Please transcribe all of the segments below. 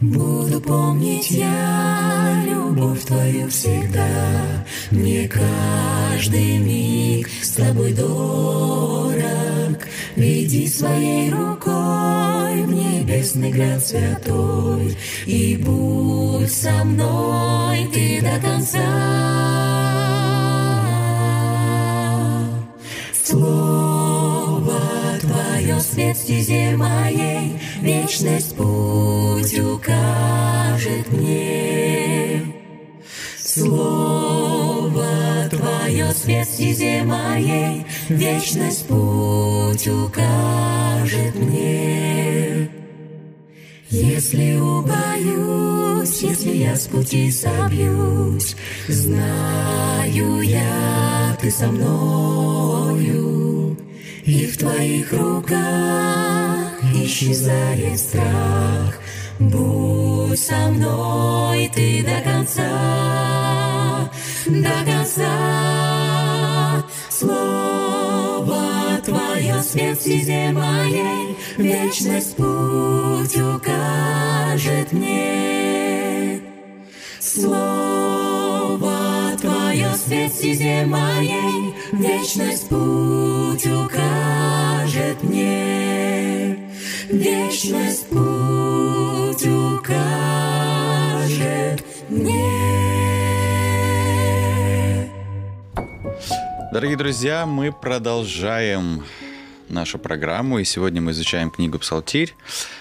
Буду помнить я любовь Твою всегда, Мне каждый миг с Тобой дорог. Веди своей рукой в небесный град святой, И будь со мной Ты до конца. Слово Твое свет стезе моей, Вечность путь свет стезе моей, Вечность путь укажет мне. Если убоюсь, если я с пути собьюсь, Знаю я, Ты со мною, И в Твоих руках исчезает страх. Будь со мной Ты до конца, до конца. Слово Твое свет в стезе моей, Вечность путь укажет мне. Слово Твое свет в стезе моей, Вечность путь укажет мне. Вечность путь укажет Дорогие друзья, мы продолжаем нашу программу, и сегодня мы изучаем книгу «Псалтирь».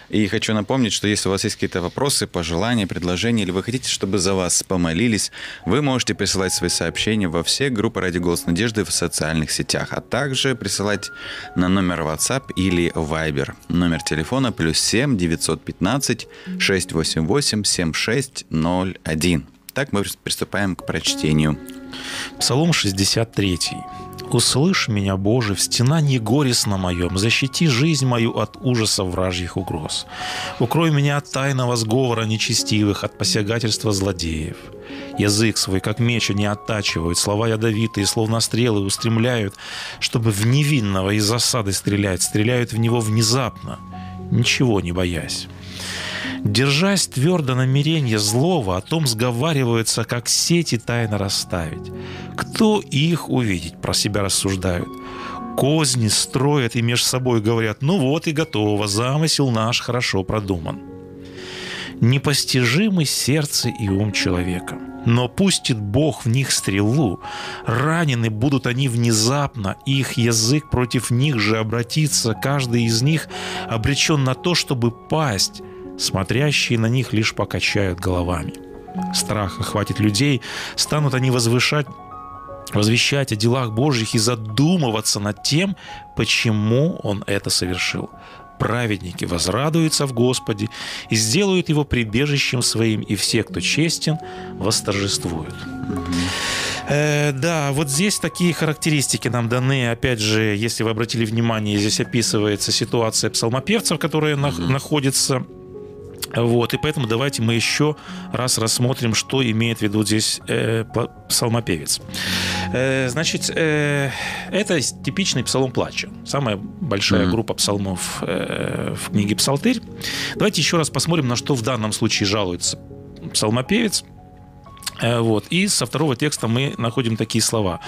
И хочу напомнить, что если у вас есть какие-то вопросы, пожелания, предложения, или вы хотите, чтобы за вас помолились, вы можете присылать свои сообщения во все группы «Ради голос надежды» в социальных сетях, а также присылать на номер WhatsApp или Viber. Номер телефона плюс 7 915 688 7601. Так мы приступаем к прочтению. Псалом 63. «Услышь меня, Боже, в стенании горестно моем, защити жизнь мою от ужаса вражьих угроз. Укрой меня от тайного сговора нечестивых, от посягательства злодеев. Язык свой, как меч, не оттачивают, слова ядовитые, словно стрелы, устремляют, чтобы в невинного из засады стрелять, стреляют в него внезапно, ничего не боясь. Держась твердо намерение злого, о том сговариваются, как сети тайно расставить. Кто их увидеть, про себя рассуждают. Козни строят и между собой говорят, ну вот и готово, замысел наш хорошо продуман. Непостижимы сердце и ум человека. Но пустит Бог в них стрелу, ранены будут они внезапно, их язык против них же обратится, каждый из них обречен на то, чтобы пасть, смотрящие на них лишь покачают головами. Страх охватит людей, станут они возвышать возвещать о делах Божьих и задумываться над тем, почему Он это совершил. Праведники возрадуются в Господе и сделают Его прибежищем своим, и все, кто честен, восторжествуют. Э, да, вот здесь такие характеристики нам даны. Опять же, если вы обратили внимание, здесь описывается ситуация псалмопевцев, которые mm-hmm. находятся вот, и поэтому давайте мы еще раз рассмотрим, что имеет в виду здесь э, псалмопевец. Э, значит, э, это типичный псалом плача. Самая большая mm-hmm. группа псалмов э, в книге «Псалтырь». Давайте еще раз посмотрим, на что в данном случае жалуется псалмопевец – вот. И со второго текста мы находим такие слова.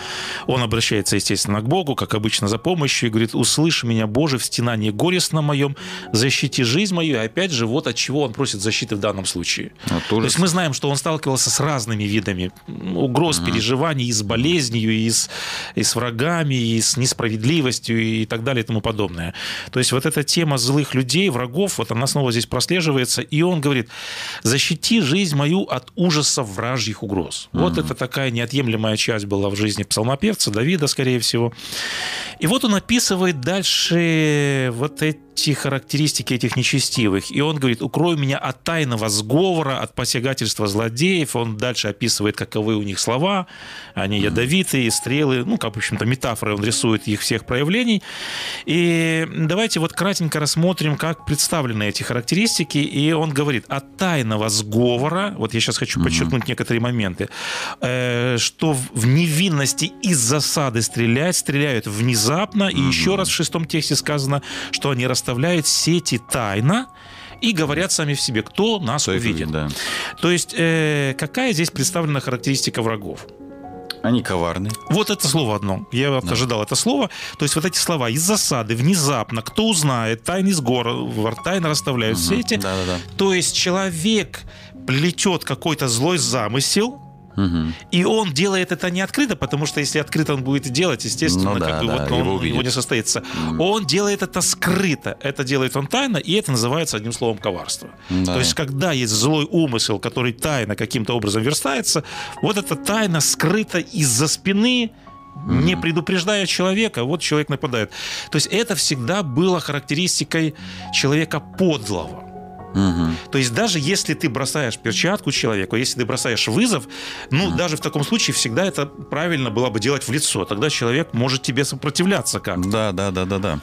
Он обращается, естественно, к Богу, как обычно, за помощью, и говорит, «Услышь меня, Боже, в стенании горестно моем, защити жизнь мою». И опять же, вот от чего он просит защиты в данном случае. А то есть мы знаем, что он сталкивался с разными видами угроз, угу. переживаний, и с болезнью, и с, и с врагами, и с несправедливостью, и так далее, и тому подобное. То есть вот эта тема злых людей, врагов, вот она снова здесь прослеживается, и он говорит, «Защити жизнь мою от ужасов вражьих всяких угроз. Вот это такая неотъемлемая часть была в жизни псалмопевца Давида, скорее всего. И вот он описывает дальше вот эти характеристики этих нечестивых. И он говорит, укрой меня от тайного сговора, от посягательства злодеев. Он дальше описывает, каковы у них слова. Они ядовитые, стрелы, ну, как, в общем-то, метафоры, он рисует их всех проявлений. И давайте вот кратенько рассмотрим, как представлены эти характеристики. И он говорит, от тайного сговора, вот я сейчас хочу подчеркнуть некоторые моменты, э, что в- невинности из засады стрелять, стреляют внезапно. И еще раз в шестом тексте сказано, что они расставляют сети тайно и говорят сами в себе, кто нас Кто увидит. да. То есть, э, какая здесь представлена характеристика врагов? Они коварны. Вот это слово одно. Я вот ожидал это слово. То есть вот эти слова из засады, внезапно, кто узнает, тайный сговор, тайно расставляют сети. Да-да-да. То есть человек плетет какой-то злой замысел, Мгм. и он делает это не открыто, потому что если открыто он будет делать, естественно, Ну да, как бы да, вот его он, увидят. его не состоится. Он делает это скрыто. Это делает он тайно, и это называется одним словом коварство. Да. То есть, когда есть злой умысел, который тайно каким-то образом верстается, вот это тайно скрыто из-за спины, не предупреждая человека, вот человек нападает. То есть это всегда было характеристикой человека подлого. Мгм. То есть даже если ты бросаешь перчатку человеку, если ты бросаешь вызов, ну, даже в таком случае всегда это правильно было бы делать в лицо. Тогда человек может тебе сопротивляться как Да, да, да, да, да.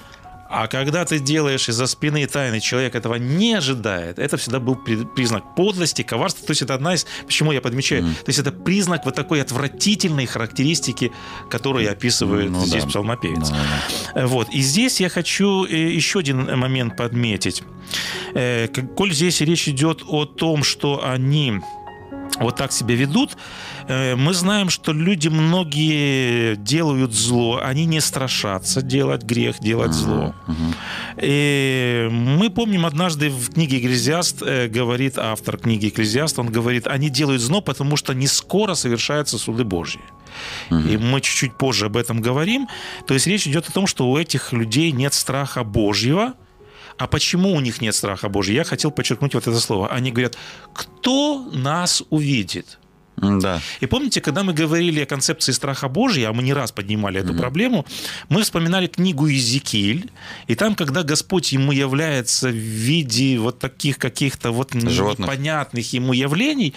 А когда ты делаешь из-за спины тайны, человек этого не ожидает, это всегда был при- признак подлости, коварства. То есть это одна из... Почему я подмечаю? То есть это признак вот такой отвратительной характеристики, которую описывает Ну здесь да. псалмопевец. Да, Вот. И здесь я хочу э, еще один момент подметить. Э, Коль здесь речь идет о том, что они вот так себя ведут, мы знаем, что люди многие делают зло, они не страшатся делать грех, делать зло. И мы помним однажды в книге «Экклезиаст» э, говорит автор книги «Экклезиаст», он говорит, они делают зло, потому что не скоро совершаются суды Божьи. И мы чуть-чуть позже об этом говорим. То есть речь идет о том, что у этих людей нет страха Божьего. А почему у них нет страха Божьего? Я хотел подчеркнуть вот это слово. Они говорят, кто нас увидит? Да. И помните, когда мы говорили о концепции страха Божьего, а мы не раз поднимали эту проблему, мы вспоминали книгу Иезекииль, и там, когда Господь ему является в виде вот таких каких-то вот Животных. непонятных ему явлений,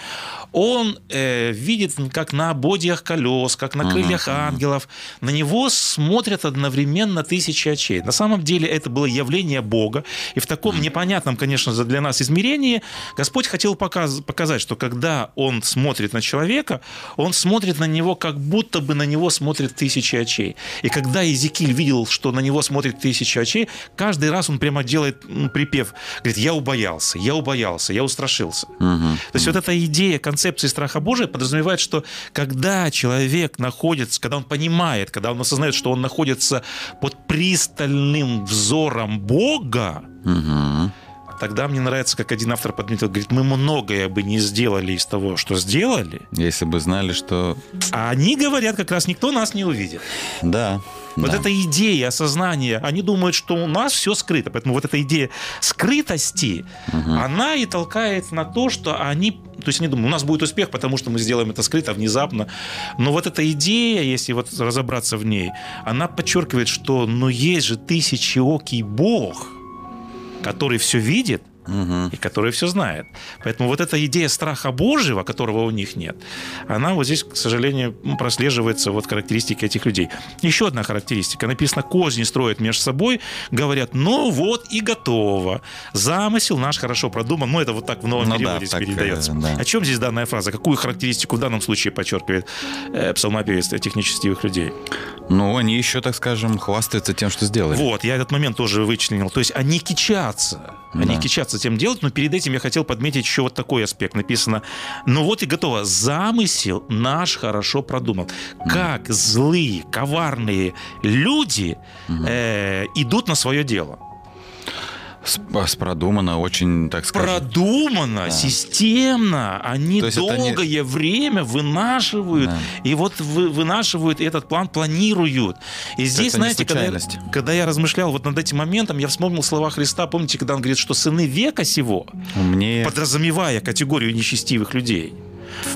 он э, видит, как на ободьях колес, как на крыльях ангелов, на него смотрят одновременно тысячи очей. На самом деле это было явление Бога, и в таком непонятном, конечно, для нас измерении Господь хотел показ- показать, что когда он смотрит на человека, он смотрит на него, как будто бы на него смотрят тысячи очей. И когда Иезекииль видел, что на него смотрят тысячи очей, каждый раз он прямо делает припев, говорит, я убоялся, я убоялся, я устрашился. Мгм. То есть вот эта идея концепции страха Божия подразумевает, что когда человек находится, когда он понимает, когда он осознает, что он находится под пристальным взором Бога, Мгм. Тогда мне нравится, как один автор подметил, говорит, мы многое бы не сделали из того, что сделали, Если бы знали, что... а они говорят, как раз никто нас не увидит. Да. Вот да. эта идея осознания, они думают, что у нас все скрыто. Поэтому вот эта идея скрытости, она и толкает на то, что они... То есть они думают, у нас будет успех, потому что мы сделаем это скрыто, внезапно. Но вот эта идея, если вот разобраться в ней, она подчеркивает, что ну есть же тысячеокий Бог, который все видит, Мгм. и который все знает. Поэтому вот эта идея страха Божьего, которого у них нет, она вот здесь, к сожалению, прослеживается вот характеристики этих людей. Еще одна характеристика. Написано, козни строят между собой, говорят, ну вот и готово. Замысел наш хорошо продуман. Ну, это вот так в новом Ну да, переводе так, передается. э, да. О чем здесь данная фраза? Какую характеристику в данном случае подчеркивает э, псалмопевец этих нечестивых людей? Ну, они еще, так скажем, хвастаются тем, что сделали. Вот, я этот момент тоже вычленил. То есть они кичатся. Они Да. кичатся тем делать, но перед этим я хотел подметить еще вот такой аспект. Написано, ну вот и готово. Замысел наш хорошо продуман. Как злые, коварные люди э, идут на свое дело. С, с продумано, очень, так скажем... Продуманно, системно. Они То есть это не- долгое время вынашивают. Да. И вот вы, вынашивают этот план, планируют. И здесь, Это знаете, когда я, когда я размышлял вот над этим моментом, я вспомнил слова Христа. Помните, когда он говорит, что сыны века сего, Умнее. подразумевая категорию нечестивых людей.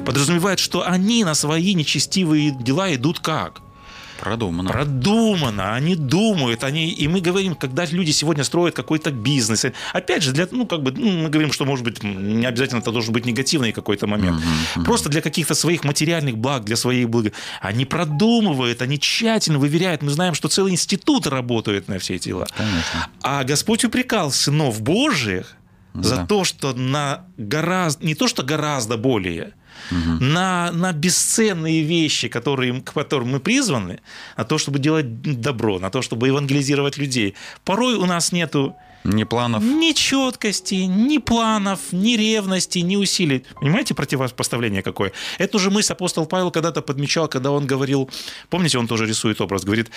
подразумевает, что они на свои нечестивые дела идут как? Продумано. Продумано, они думают, они, и мы говорим, когда люди сегодня строят какой-то бизнес, опять же, для, ну, как бы, ну, мы говорим, что, может быть, не обязательно это должен быть негативный какой-то момент, мгм. просто для каких-то своих материальных благ, для своих благ, они продумывают, они тщательно выверяют, мы знаем, что целые институты работают на все эти дела. Конечно. А Господь упрекал сынов Божьих за Да. то, что на гораздо, не то, что гораздо более, на, на бесценные вещи, которые, к которым мы призваны, на то, чтобы делать добро, на то, чтобы евангелизировать людей. Порой у нас нету Ни планов. ни четкости, ни планов, ни ревности, ни усилий. Понимаете противопоставление какое? Эту же мысль апостол Павел когда-то подмечал, когда он говорил, помните, он тоже рисует образ, говорит,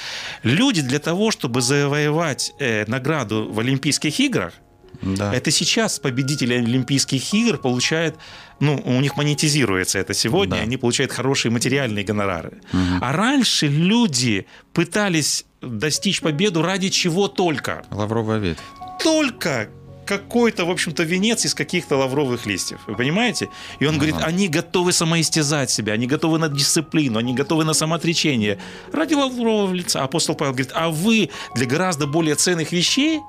люди для того, чтобы завоевать э, награду в Олимпийских играх, Да. это сейчас победители Олимпийских игр получают, ну, у них монетизируется это сегодня, Да. они получают хорошие материальные гонорары. А раньше люди пытались достичь победу ради чего только? Лавровая ветвь. только какой-то, в общем-то, венец из каких-то лавровых листьев. Вы понимаете? И он говорит, они готовы самоистязать себя, они готовы на дисциплину, они готовы на самоотречение ради лаврового лица. Апостол Павел говорит, а вы для гораздо более ценных вещей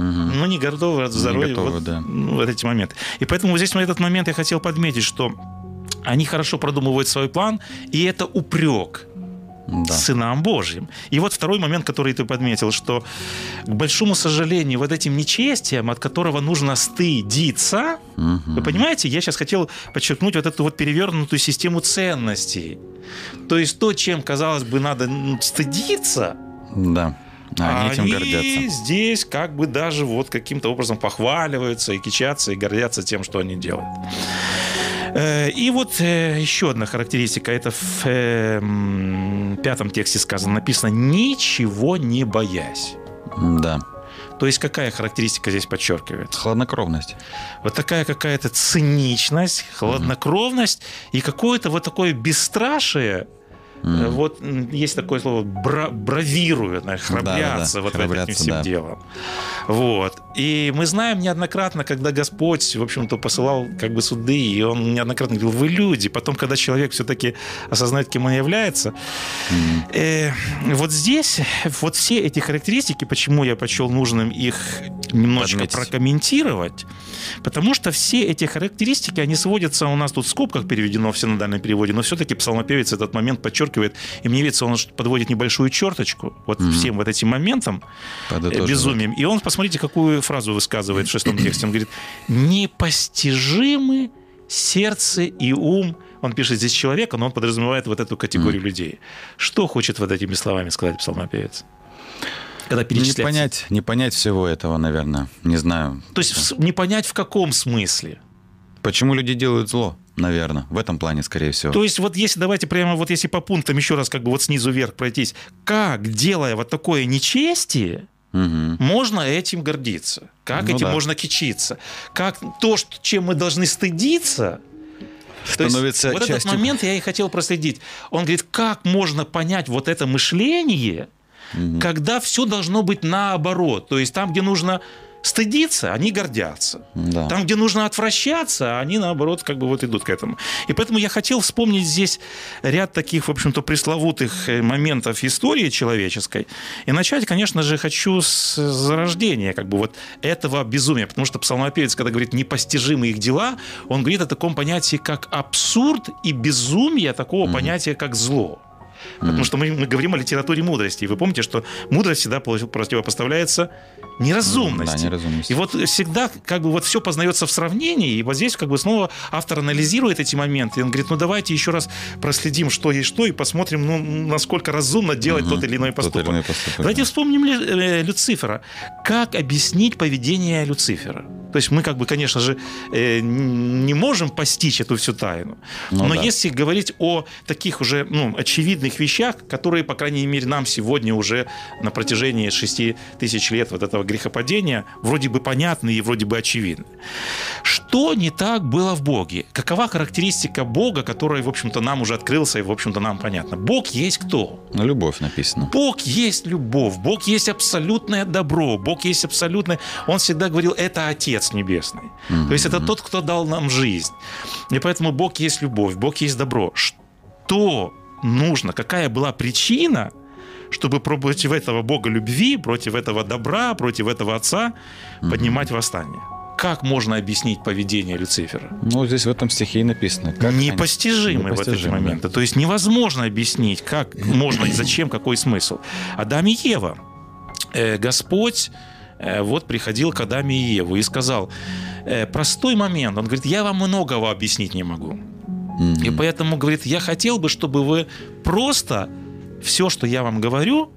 ну, не готовы от здоровья готовы, вот, да. вот эти моменты. И поэтому вот здесь на этот момент я хотел подметить, что они хорошо продумывают свой план, и это упрек Да. сынам Божьим. И вот второй момент, который ты подметил, что, к большому сожалению, вот этим нечестием, от которого нужно стыдиться, Мгм. вы понимаете, я сейчас хотел подчеркнуть вот эту вот перевернутую систему ценностей. То есть то, чем, казалось бы, надо ну, стыдиться, Да. А они этим они гордятся. здесь как бы даже вот каким-то образом похваливаются и кичатся, и гордятся тем, что они делают. Э, И вот э, еще одна характеристика. Это в э, пятом тексте сказано, написано «ничего не боясь». Да. То есть какая характеристика здесь подчеркивается? Хладнокровность. Вот такая какая-то циничность, хладнокровность и какое-то вот такое бесстрашие. Э, Вот есть такое слово бра- бравируют, наверное, храбрятся Да-да-да, вот храбрятся, этим всем да. делом. Вот. И мы знаем неоднократно, когда Господь, в общем-то, посылал как бы суды, и Он неоднократно говорил, вы люди. Потом, когда человек все-таки осознает, кем он является, М. Э, вот здесь, вот все эти характеристики, почему я почел нужным их немножечко Подметить. прокомментировать, потому что все эти характеристики, они сводятся, у нас тут в скобках переведено в синодальном переводе, но все-таки псалмопевец этот момент подчеркивает, и мне видится, он подводит небольшую черточку вот Мгм. всем вот этим моментом, э, безумием. И он, посмотрите, какую фразу высказывает в шестом тексте. Он говорит, непостижимы сердце и ум. Он пишет здесь человека, но он подразумевает вот эту категорию людей. Что хочет вот этими словами сказать псалмопевец? Когда Не перечисляет. понять, не понять всего этого, наверное. Не знаю. То есть не понять в каком смысле. Почему люди делают зло, наверное. В этом плане, скорее всего. То есть вот если давайте прямо вот если по пунктам еще раз как бы вот снизу вверх пройтись, как, делая вот такое нечестие, Мгм. можно этим гордиться? Как Ну этим да. можно кичиться? Как то, что, чем мы должны стыдиться, То есть Становится вот этот частью... момент я и хотел проследить. Он говорит, как можно понять вот это мышление, Мгм. когда все должно быть наоборот. То есть там, где нужно стыдиться, они гордятся. Да. Там, где нужно отвращаться, они, наоборот, как бы вот идут к этому. И поэтому я хотел вспомнить здесь ряд таких, в общем-то, пресловутых э, моментов истории человеческой. И начать, конечно же, хочу с зарождения как бы вот этого безумия. Потому что псалмопевец, когда говорит «непостижимы их дела», он говорит о таком понятии, как абсурд и безумие такого понятия, как зло. Потому что мы, мы говорим о литературе мудрости. И вы помните, что мудрость всегда противопоставляется неразумности. Да, неразумности. И вот всегда как бы вот все познается в сравнении, и вот здесь как бы снова автор анализирует эти моменты, и он говорит, ну давайте еще раз проследим, что есть что, и посмотрим, ну, насколько разумно делать Мгм. тот или иной Тот или поступок. иной поступок, Давайте да. вспомним э, Люцифера. Как объяснить поведение Люцифера? То есть мы как бы, конечно же, э, не можем постичь эту всю тайну. Ну Но да. если говорить о таких уже ну, очевидных вещах, которые, по крайней мере, нам сегодня уже на протяжении 6 тысяч лет вот этого грехопадения вроде бы понятны и вроде бы очевидны. Что не так было в Боге? Какова характеристика Бога, которая, в общем-то, нам уже открылся и, в общем-то, нам понятно? Бог есть кто? Ну, любовь написано. Бог есть любовь, Бог есть абсолютное добро, Бог есть абсолютное... Он всегда говорил, это Отец, Небесный. То есть это тот, кто дал нам жизнь. И поэтому Бог есть любовь, Бог есть добро. Что нужно, какая была причина, чтобы против этого Бога любви, против этого добра, против этого Отца поднимать восстание? Как можно объяснить поведение Люцифера? Ну, здесь в этом стихе и написано. Как они- непостижимы в эти Непостижимы, моменты. да. То есть невозможно объяснить, как можно и зачем, какой смысл. Адам и Ева. Э, Господь э, вот приходил к Адаме и Еву и сказал, э, простой момент, он говорит, я вам многого объяснить не могу. Мгм. И поэтому, говорит, я хотел бы, чтобы вы просто все, что я вам говорю,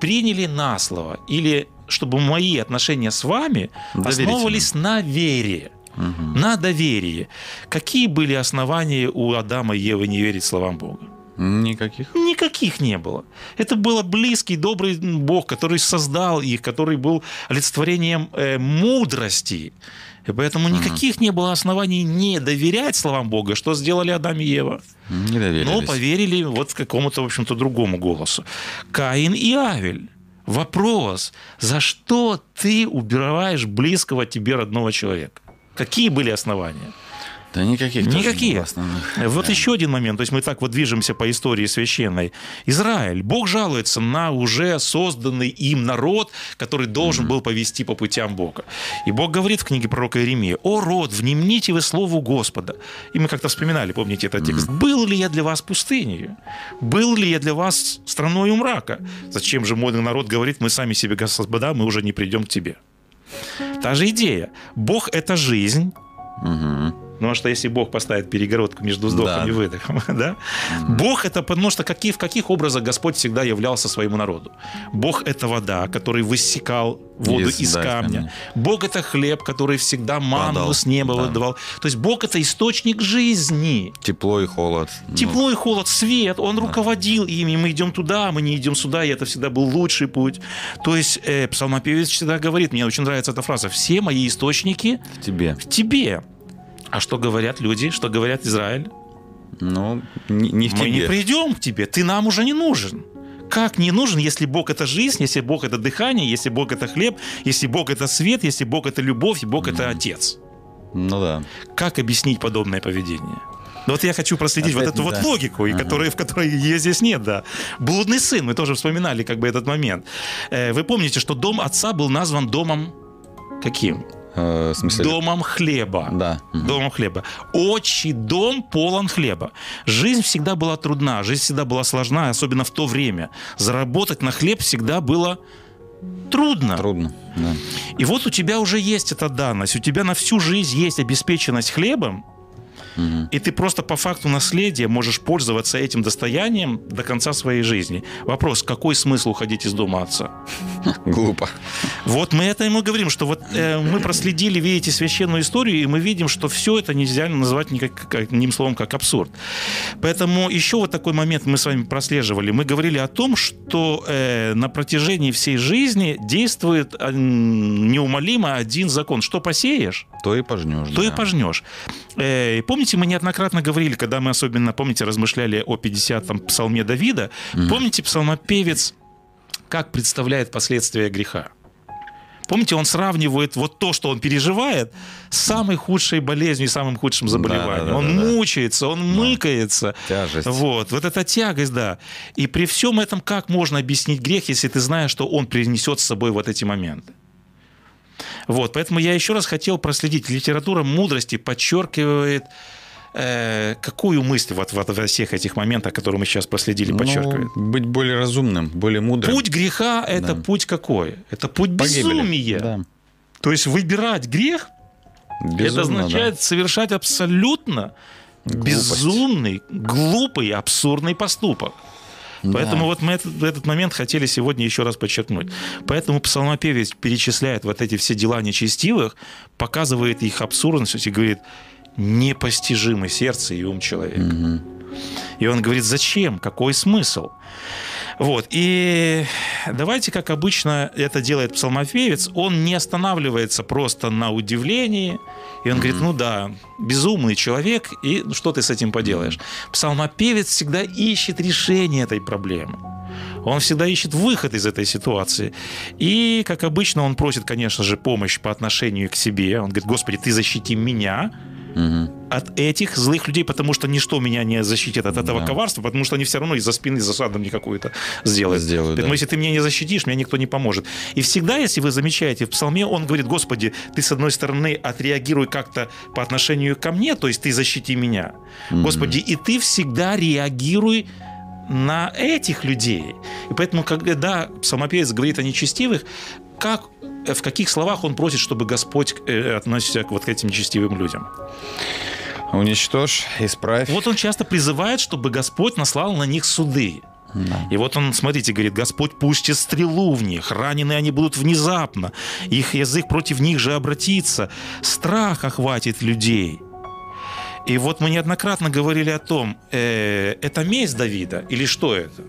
приняли на слово. Или чтобы мои отношения с вами основывались на вере Мгм. на доверие. Какие были основания у Адама и Евы не верить словам Бога? Никаких. Никаких не было. Это был близкий, добрый Бог, который создал их, который был олицетворением э, мудрости. И поэтому никаких не было оснований не доверять словам Бога. Что сделали Адам и Ева? Не доверились. Но поверили вот какому-то, в общем-то, другому голосу. Каин и Авель. Вопрос, за что ты убираешь близкого тебе родного человека? Какие были основания? Да никаких. основных. Вот Да. еще один момент. То есть мы так вот движемся по истории священной. Израиль. Бог жалуется на уже созданный им народ, который должен был повести по путям Бога. И Бог говорит в книге пророка Иеремии, «О, род, внемните вы слову Господа». И мы как-то вспоминали, помните этот текст. «Был ли я для вас пустыней? Был ли я для вас страною мрака? Зачем же мой народ говорит, мы сами себе господа, мы уже не придем к тебе?» Та же идея. Бог – это жизнь, Мгм. Потому что если Бог поставит перегородку между вздохом Да. и выдохом, да? Бог это потому что какие, в каких образах Господь всегда являлся своему народу. Бог это вода, который высекал воду Из- из, да, камня. Бог это хлеб, который всегда манну Падал, с неба да. выдавал. То есть Бог это источник жизни. Тепло и холод. Ну, Тепло и холод, свет, он руководил ими, мы идем туда, мы не идем сюда, и это всегда был лучший путь. То есть э, псалмопевец всегда говорит, мне очень нравится эта фраза, все мои источники в тебе. в тебе. А что говорят люди, что говорят Израиль? Ну, не, не в Мы тебе. не придем к тебе, ты нам уже не нужен. Как не нужен, если Бог это жизнь, если Бог это дыхание, если Бог это хлеб, если Бог это свет, если Бог это любовь, и Бог это Отец? Ну да. Как объяснить подобное поведение? Ну вот я хочу проследить Опять вот эту вот да. логику, и Ага. которой, в которой ее здесь нет, да. Блудный сын, мы тоже вспоминали как бы этот момент. Э, Вы помните, что дом отца был назван домом каким? Э, в смысле? Домом хлеба. Да. Мгм. домом хлеба. Отчий дом полон хлеба. Жизнь всегда была трудна, жизнь всегда была сложна, особенно в то время. Заработать на хлеб всегда было трудно. Трудно. Да. И вот у тебя уже есть эта данность, у тебя на всю жизнь есть обеспеченность хлебом, Мгм. и ты просто по факту наследия можешь пользоваться этим достоянием до конца своей жизни. Вопрос, какой смысл уходить из дома отца? Глупо. Вот мы это ему говорим, что вот э, мы проследили, видите, священную историю, и мы видим, что все это нельзя назвать никак, как- одним словом, как абсурд. Поэтому еще вот такой момент мы с вами прослеживали. Мы говорили о том, что э, на протяжении всей жизни действует э, неумолимо один закон. Что посеешь, То и пожнешь. то и да. пожнешь. Э, и помните, мы неоднократно говорили, когда мы особенно, помните, размышляли о 50-м псалме Давида, помните, псалмопевец как представляет последствия греха? Помните, он сравнивает вот то, что он переживает, с самой худшей болезнью и самым худшим заболеванием. да, он да, да. мучается, он мыкается. Тяжесть. Вот, вот эта тягость, да. И при всем этом как можно объяснить грех, если ты знаешь, что он принесет с собой вот эти моменты? Вот, поэтому я еще раз хотел проследить. Литература мудрости подчеркивает какую мысль вот, вот во всех этих моментах, которые мы сейчас проследили, Ну, подчеркивает? быть более разумным, более мудрым. Путь греха – это Да. путь какой? Это путь Погибели. безумия. Да. То есть выбирать грех это означает совершать абсолютно Глупость. безумный, глупый, абсурдный поступок. Да. Поэтому вот мы этот, этот момент хотели сегодня еще раз подчеркнуть. Поэтому псалмопевец перечисляет вот эти все дела нечестивых, показывает их абсурдность и говорит, непостижимый сердце и ум человека. Мгм. И он говорит, зачем, какой смысл? Вот, и давайте, как обычно это делает псалмопевец, он не останавливается просто на удивлении, и он говорит, ну да, безумный человек, и ну, что ты с этим поделаешь? Псалмопевец всегда ищет решение этой проблемы. Он всегда ищет выход из этой ситуации. И, как обычно, он просит, конечно же, помощь по отношению к себе. Он говорит, Господи, ты защити меня, от этих злых людей, потому что ничто меня не защитит от этого Да. коварства, потому что они все равно из-за спины засаду мне какую-то сделают. Сделают, Поэтому да. если ты меня не защитишь, мне никто не поможет. И всегда, если вы замечаете, в псалме он говорит, Господи, ты с одной стороны отреагируй как-то по отношению ко мне, то есть ты защити меня. Господи, и ты всегда реагируй на этих людей. И поэтому, когда псалмопевец говорит о нечестивых, как, э, в каких словах он просит, чтобы Господь э, относится к вот к этим нечестивым людям? Уничтожь, исправь. Вот он часто призывает, чтобы Господь наслал на них суды. И вот он, смотрите, говорит, Господь пустит стрелу в них, раненые они будут внезапно, их язык против них же обратится, страх охватит людей. И вот мы неоднократно говорили о том, э, это месть Давида или что это?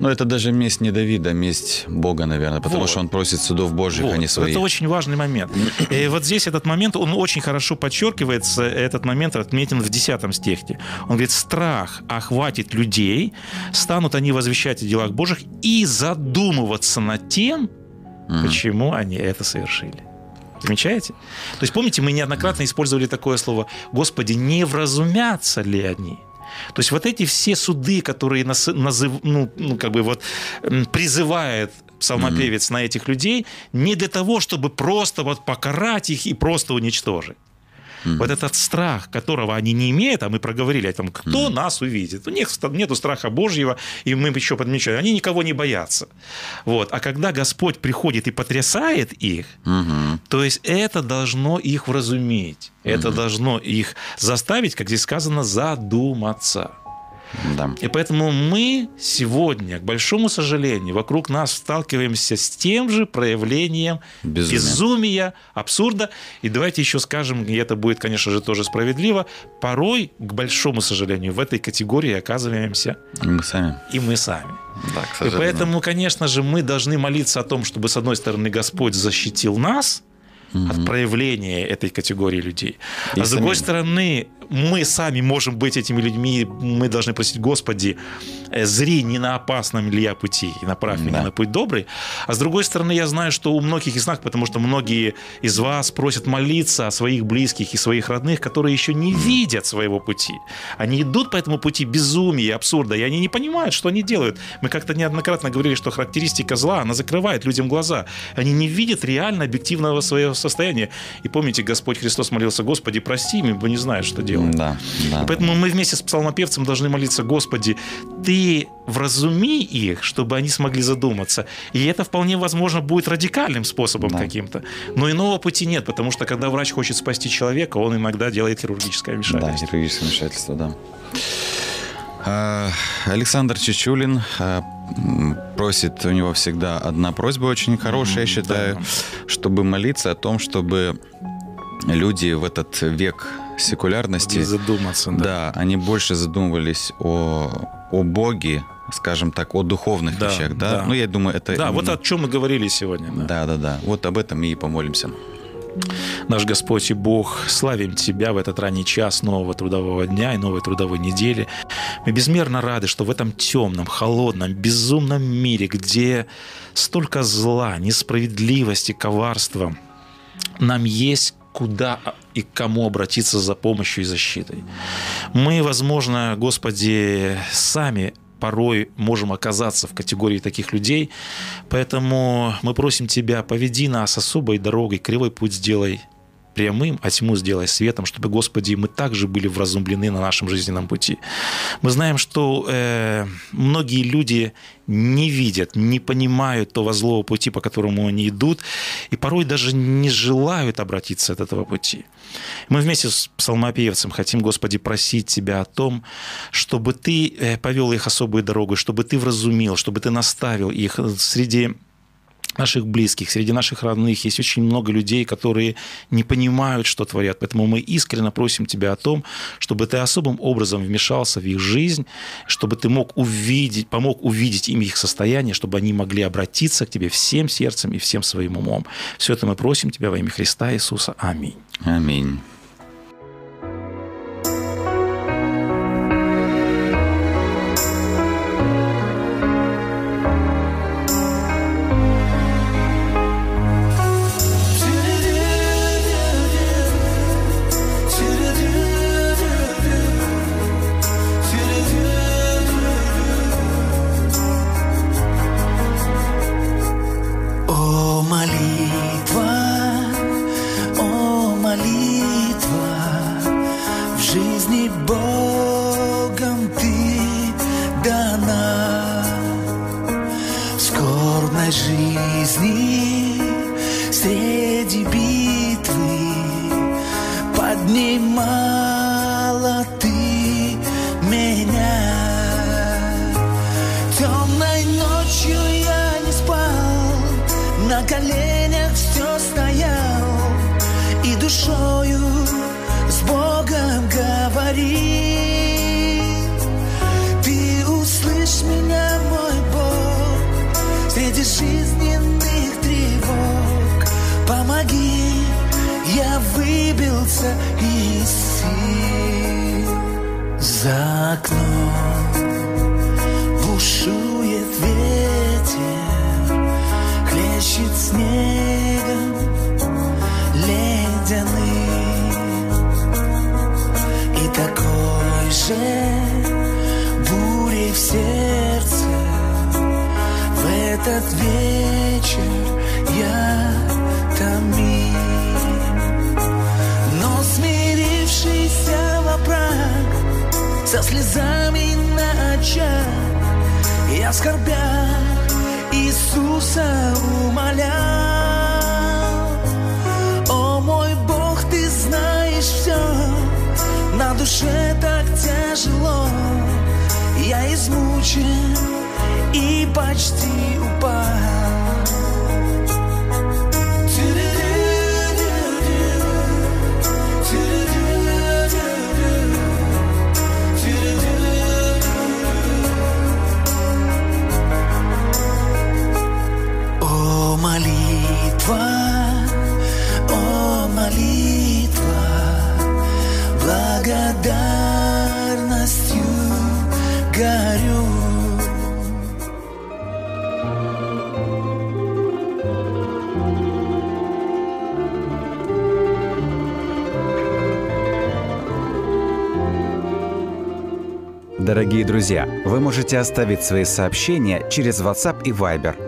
Но это даже месть не Давида, месть Бога, наверное, потому Вот. что он просит судов Божьих, Вот. а не своих. Это очень важный момент. И вот здесь этот момент, он очень хорошо подчеркивается, этот момент отметен в 10 стихе. Он говорит, страх охватит людей, станут они возвещать о делах Божьих и задумываться над тем, почему они это совершили. Замечаете? То есть, помните, мы неоднократно использовали такое слово «Господи, не вразумятся ли они?» То есть вот эти все суды, которые нас, назыв- ну, ну, как бы вот призывает псалмопевец на этих людей, не для того, чтобы просто вот покарать их и просто уничтожить. Вот этот страх, которого они не имеют, а мы проговорили о том, кто нас увидит. У них нет страха Божьего, и мы еще подмечаем, они никого не боятся. Вот. А когда Господь приходит и потрясает их, Мгм. то есть это должно их вразумить, это должно их заставить, как здесь сказано, задуматься. Да. И поэтому мы сегодня, к большому сожалению, вокруг нас сталкиваемся с тем же проявлением Безумия. безумия, абсурда. И давайте еще скажем, и это будет, конечно же, тоже справедливо, порой, к большому сожалению, в этой категории оказываемся И мы сами. и мы сами. Да, И поэтому, конечно же, мы должны молиться о том, чтобы, с одной стороны, Господь защитил нас от проявления этой категории людей. И а с другой стороны, мы сами можем быть этими людьми, мы должны просить, Господи, э, зри не на опасном ли я пути, и направь меня Да. на путь добрый. А с другой стороны, я знаю, что у многих из нас, потому что многие из вас просят молиться о своих близких и своих родных, которые еще не видят своего пути. Они идут по этому пути безумия, абсурда, и они не понимают, что они делают. Мы как-то неоднократно говорили, что характеристика зла, она закрывает людям глаза. Они не видят реально объективного своего состояния. И помните, Господь Христос молился, Господи, прости им, ибо не знают, что делают. Да, да. И поэтому мы вместе с псалмопевцем должны молиться, Господи, Ты вразуми их, чтобы они смогли задуматься. И это вполне возможно будет радикальным способом Да. каким-то. Но иного пути нет, потому что когда врач хочет спасти человека, он иногда делает хирургическое Да, вмешательство. хирургическое вмешательство, да. А, Александр Чечулин а, просит, у него всегда одна просьба очень хорошая, я считаю, да. чтобы молиться о том, чтобы люди в этот век секулярности, задуматься, да. да, они больше задумывались о, о Боге, скажем так, о духовных Да, вещах, да? да. Ну, я думаю, это... Да, вот именно- о чем мы говорили сегодня. да. Да, да, да. Вот об этом и помолимся. Наш Господь и Бог, славим Тебя в этот ранний час нового трудового дня и новой трудовой недели. Мы безмерно рады, что в этом темном, холодном, безумном мире, где столько зла, несправедливости, коварства, нам есть куда и к кому обратиться за помощью и защитой. Мы, возможно, Господи, сами порой можем оказаться в категории таких людей, поэтому мы просим Тебя, поведи нас особой дорогой, кривой путь сделай прямым, а тьму сделай светом, чтобы, Господи, мы также были вразумлены на нашем жизненном пути. Мы знаем, что э, многие люди не видят, не понимают того злого пути, по которому они идут, и порой даже не желают обратиться от этого пути. Мы вместе с псалмопевцем хотим, Господи, просить Тебя о том, чтобы Ты э, повел их особой дорогой, чтобы Ты вразумил, чтобы Ты наставил их среди наших близких, среди наших родных есть очень много людей, которые не понимают, что творят. Поэтому мы искренне просим Тебя о том, чтобы Ты особым образом вмешался в их жизнь, чтобы Ты мог увидеть, помог увидеть им их состояние, чтобы они могли обратиться к Тебе всем сердцем и всем своим умом. Все это мы просим Тебя во имя Христа Иисуса. Аминь. Аминь. Темной ночью я не спал. На коленях все стоял. И душою с Богом говорил Ты услышь меня, мой Бог. Среди жизненных тревог. Помоги, я выбился из сил. За окном бушует ветер Хлещет снегом ледяным И такой же бурей в сердце. В этот вечер я томим Но смирившийся во Со слезами на очах Я в скорбях Иисуса умолял О мой Бог, ты знаешь все На душе так тяжело. Я измучен и почти упал молитва, о, молитва, благодарностью горю. Дорогие друзья, вы можете оставить свои сообщения через WhatsApp и Viber